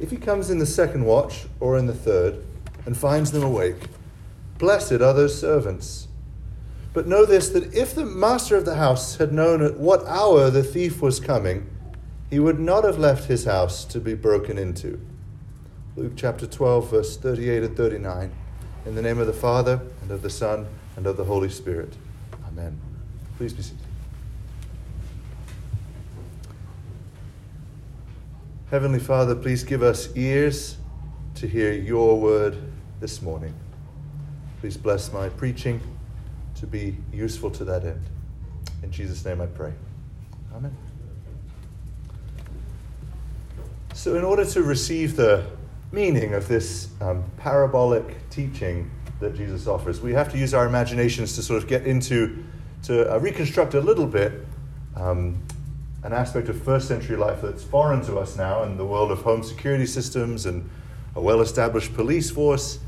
If he comes in the second watch or in the third and finds them awake, blessed are those servants. But know this that if the master of the house had known at what hour the thief was coming, he would not have left his house to be broken into. Luke chapter 12, verse 38 and 39. In the name of the Father, and of the Son, and of the Holy Spirit. Amen. Please be seated. Heavenly Father, please give us ears to hear your word this morning. Please bless my preaching to be useful to that end. In Jesus' name I pray. Amen. So, in order to receive the meaning of this um, parabolic teaching that Jesus offers, we have to use our imaginations to sort of get into, to uh, reconstruct a little bit um, an aspect of first century life that's foreign to us now in the world of home security systems and a well established police force.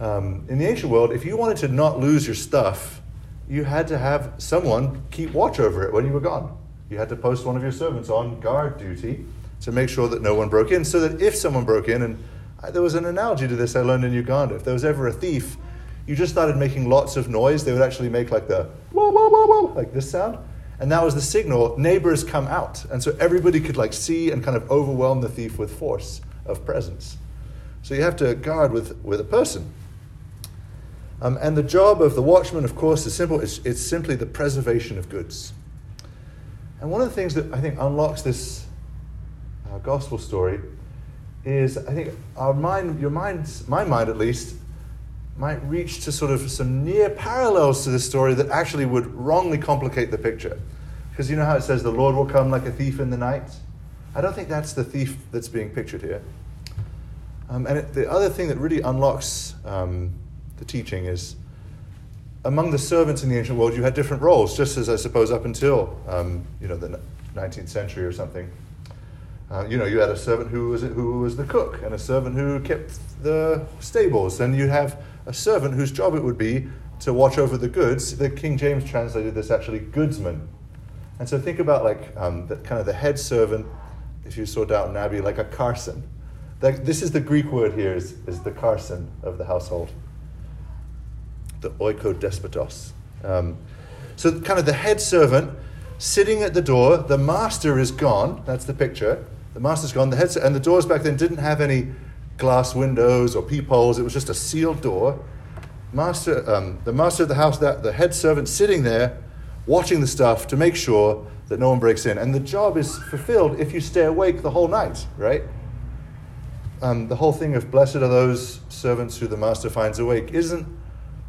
Um, in the ancient world, if you wanted to not lose your stuff, you had to have someone keep watch over it when you were gone. You had to post one of your servants on guard duty to make sure that no one broke in, so that if someone broke in, and I, there was an analogy to this I learned in Uganda, if there was ever a thief, you just started making lots of noise, they would actually make like the whoa, whoa, whoa, whoa, like this sound and that was the signal neighbors come out. And so everybody could like see and kind of overwhelm the thief with force of presence. So you have to guard with, with a person. Um, and the job of the watchman, of course, is simple. It's, it's simply the preservation of goods. And one of the things that I think unlocks this uh, gospel story is I think our mind, your minds, my mind at least, might reach to sort of some near parallels to this story that actually would wrongly complicate the picture. Because you know how it says the Lord will come like a thief in the night? I don't think that's the thief that's being pictured here. Um, and it, the other thing that really unlocks um, the teaching is among the servants in the ancient world, you had different roles, just as I suppose up until um, you know the 19th century or something. Uh, you know, you had a servant who was who was the cook, and a servant who kept the stables, and you have a servant whose job it would be to watch over the goods. The King James translated this actually goodsman. And so think about like um, the, kind of the head servant, if you saw Downton Abbey, like a Carson. That, this is the Greek word here, is, is the Carson of the household. The oikodespotos. Um, so kind of the head servant sitting at the door, the master is gone, that's the picture. The master's gone, the head, and the doors back then didn't have any glass windows or peepholes. It was just a sealed door. Master, um, the master of the house, that the head servant sitting there, watching the stuff to make sure that no one breaks in. And the job is fulfilled if you stay awake the whole night, right? Um, the whole thing of blessed are those servants who the master finds awake isn't,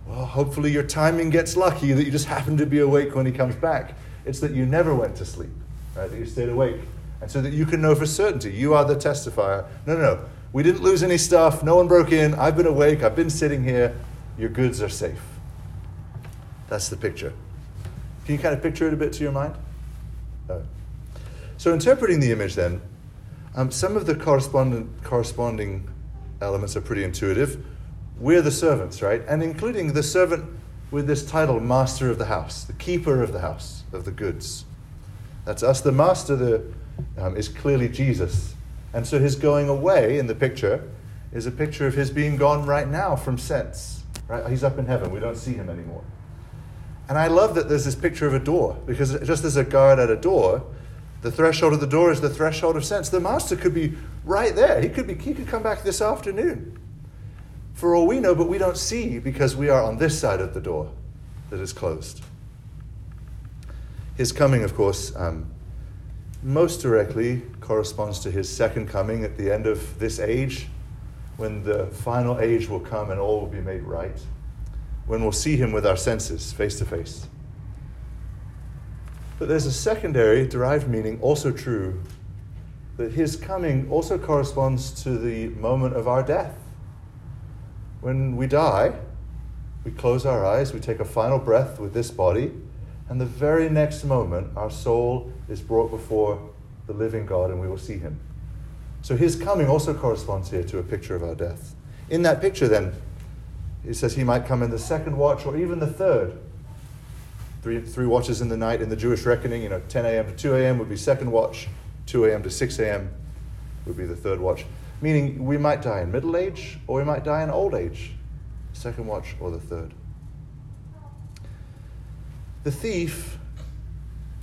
well, hopefully your timing gets lucky that you just happen to be awake when he comes back. It's that you never went to sleep, right? That you stayed awake. And so that you can know for certainty, you are the testifier. No, no, no. We didn't lose any stuff. No one broke in. I've been awake. I've been sitting here. Your goods are safe. That's the picture. Can you kind of picture it a bit to your mind? No. So, interpreting the image then, um, some of the corresponding elements are pretty intuitive. We're the servants, right? And including the servant with this title, master of the house, the keeper of the house, of the goods. That's us. The master the, um, is clearly Jesus, and so his going away in the picture is a picture of his being gone right now from sense. Right? He's up in heaven. We don't see him anymore. And I love that there's this picture of a door, because just as a guard at a door, the threshold of the door is the threshold of sense. The master could be right there. He could be he could come back this afternoon. For all we know, but we don't see because we are on this side of the door that is closed. His coming, of course, um, most directly corresponds to his second coming at the end of this age, when the final age will come and all will be made right, when we'll see him with our senses face to face. But there's a secondary derived meaning also true that his coming also corresponds to the moment of our death. When we die, we close our eyes, we take a final breath with this body, and the very next moment, our soul is brought before the living God and we will see him. So his coming also corresponds here to a picture of our death. In that picture, then, he says he might come in the second watch or even the third. Three, three watches in the night in the Jewish reckoning, you know, 10 a.m. to 2 a.m. would be second watch, 2 a.m. to 6 a.m. would be the third watch, meaning we might die in middle age or we might die in old age, second watch or the third. The thief,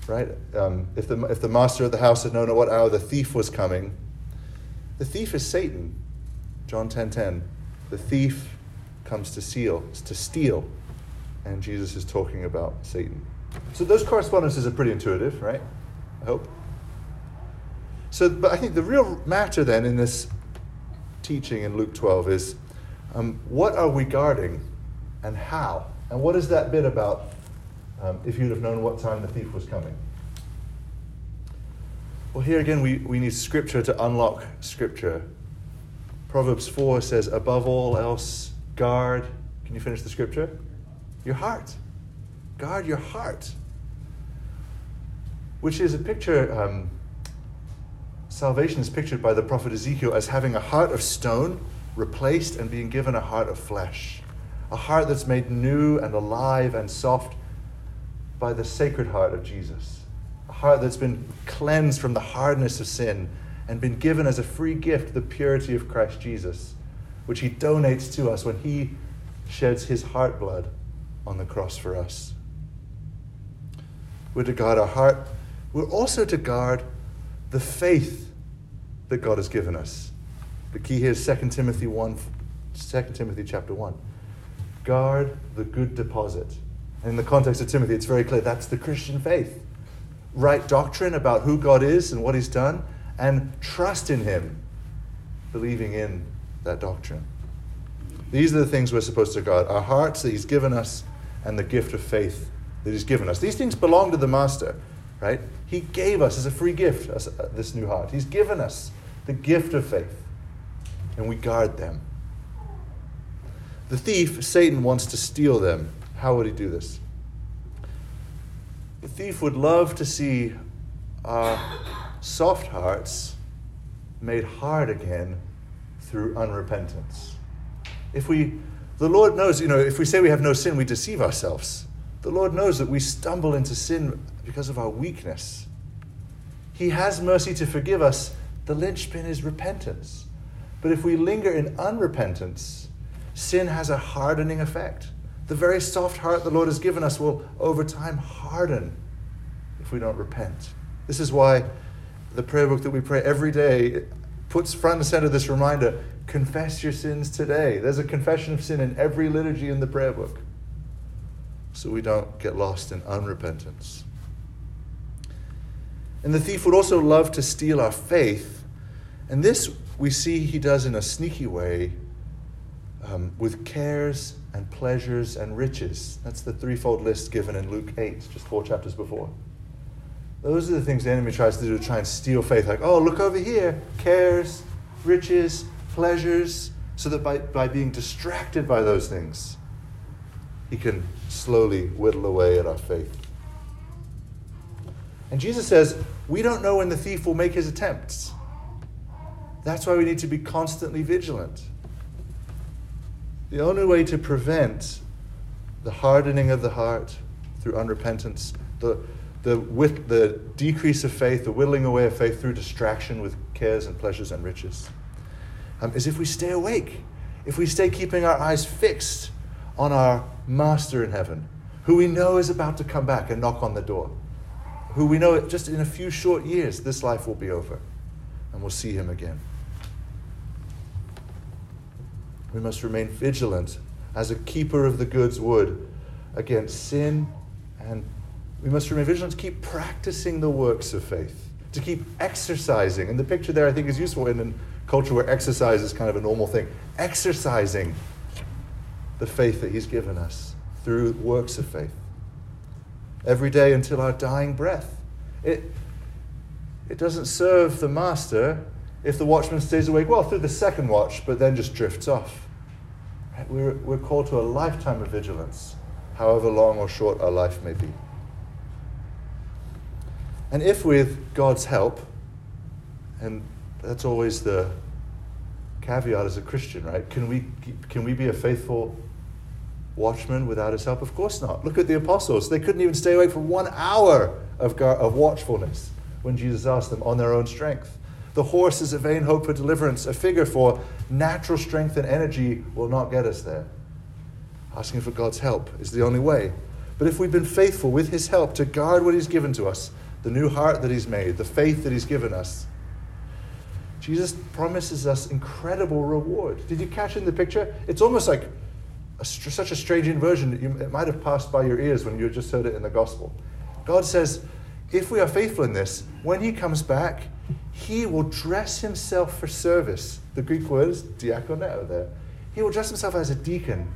right? Um, if, the, if the master of the house had known at what hour the thief was coming, the thief is Satan. John 10:10. 10, 10. The thief comes to steal, to steal. And Jesus is talking about Satan. So those correspondences are pretty intuitive, right? I hope. So, but I think the real matter then in this teaching in Luke 12 is um, what are we guarding and how? And what is that bit about um, if you'd have known what time the thief was coming? Well, here again, we, we need scripture to unlock scripture. Proverbs 4 says, above all else, guard. Can you finish the scripture? Your heart. Guard your heart. Which is a picture. Um, salvation is pictured by the prophet Ezekiel as having a heart of stone replaced and being given a heart of flesh, a heart that's made new and alive and soft by the sacred heart of Jesus, a heart that's been cleansed from the hardness of sin and been given as a free gift the purity of Christ Jesus, which he donates to us when he sheds his heart blood on the cross for us. We're to guard our heart. We're also to guard the faith that God has given us. The key here is 2 Timothy 1, 2 Timothy chapter 1. Guard the good deposit. In the context of Timothy, it's very clear that's the Christian faith. Right doctrine about who God is and what He's done, and trust in Him, believing in that doctrine. These are the things we're supposed to guard our hearts that He's given us, and the gift of faith that He's given us. These things belong to the Master, right? He gave us as a free gift uh, this new heart. He's given us the gift of faith, and we guard them. The thief, Satan, wants to steal them. How would he do this? The thief would love to see our soft hearts made hard again through unrepentance. If we, the Lord knows, you know, if we say we have no sin, we deceive ourselves. The Lord knows that we stumble into sin because of our weakness. He has mercy to forgive us the linchpin is repentance. But if we linger in unrepentance, sin has a hardening effect. The very soft heart the Lord has given us will, over time, harden if we don't repent. This is why the prayer book that we pray every day puts front and center this reminder confess your sins today. There's a confession of sin in every liturgy in the prayer book so we don't get lost in unrepentance. And the thief would also love to steal our faith. And this we see he does in a sneaky way um, with cares and pleasures and riches. That's the threefold list given in Luke 8, just four chapters before. Those are the things the enemy tries to do to try and steal faith. Like, oh, look over here cares, riches, pleasures, so that by, by being distracted by those things, he can slowly whittle away at our faith. And Jesus says, we don't know when the thief will make his attempts. That's why we need to be constantly vigilant. The only way to prevent the hardening of the heart through unrepentance, the, the, with, the decrease of faith, the whittling away of faith through distraction with cares and pleasures and riches, um, is if we stay awake, if we stay keeping our eyes fixed on our Master in heaven, who we know is about to come back and knock on the door who we know just in a few short years this life will be over and we'll see him again. We must remain vigilant as a keeper of the goods would against sin, and we must remain vigilant to keep practicing the works of faith, to keep exercising. And the picture there I think is useful in a culture where exercise is kind of a normal thing. Exercising the faith that He's given us through works of faith every day until our dying breath. It, it doesn't serve the master if the watchman stays awake, well, through the second watch, but then just drifts off. We're, we're called to a lifetime of vigilance, however long or short our life may be. And if with God's help, and that's always the caveat as a Christian, right? Can we, can we be a faithful watchman without his help? Of course not. Look at the apostles. They couldn't even stay awake for one hour of, of watchfulness when Jesus asked them on their own strength. The horse is a vain hope for deliverance, a figure for natural strength and energy will not get us there. Asking for God's help is the only way. But if we've been faithful with His help to guard what He's given to us, the new heart that He's made, the faith that He's given us, Jesus promises us incredible reward. Did you catch in the picture? It's almost like a, such a strange inversion that you, it might have passed by your ears when you just heard it in the gospel. God says, if we are faithful in this, when He comes back, He will dress Himself for service. The Greek word is diakoneo there. He will dress Himself as a deacon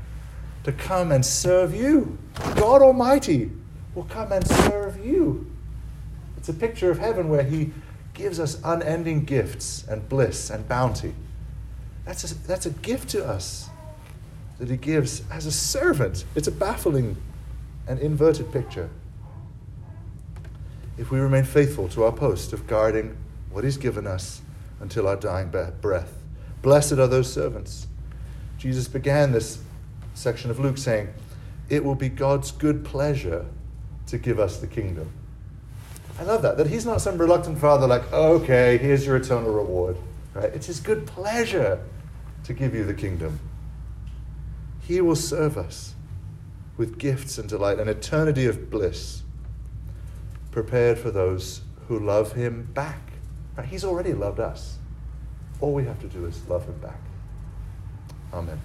to come and serve you. God Almighty will come and serve you. It's a picture of heaven where He gives us unending gifts and bliss and bounty. That's a, that's a gift to us that He gives as a servant. It's a baffling and inverted picture. If we remain faithful to our post of guarding what He's given us until our dying breath, blessed are those servants. Jesus began this section of Luke saying, It will be God's good pleasure to give us the kingdom. I love that, that he's not some reluctant father like, okay, here's your eternal reward. Right? It's his good pleasure to give you the kingdom. He will serve us with gifts and delight, an eternity of bliss prepared for those who love him back. He's already loved us. All we have to do is love him back. Amen.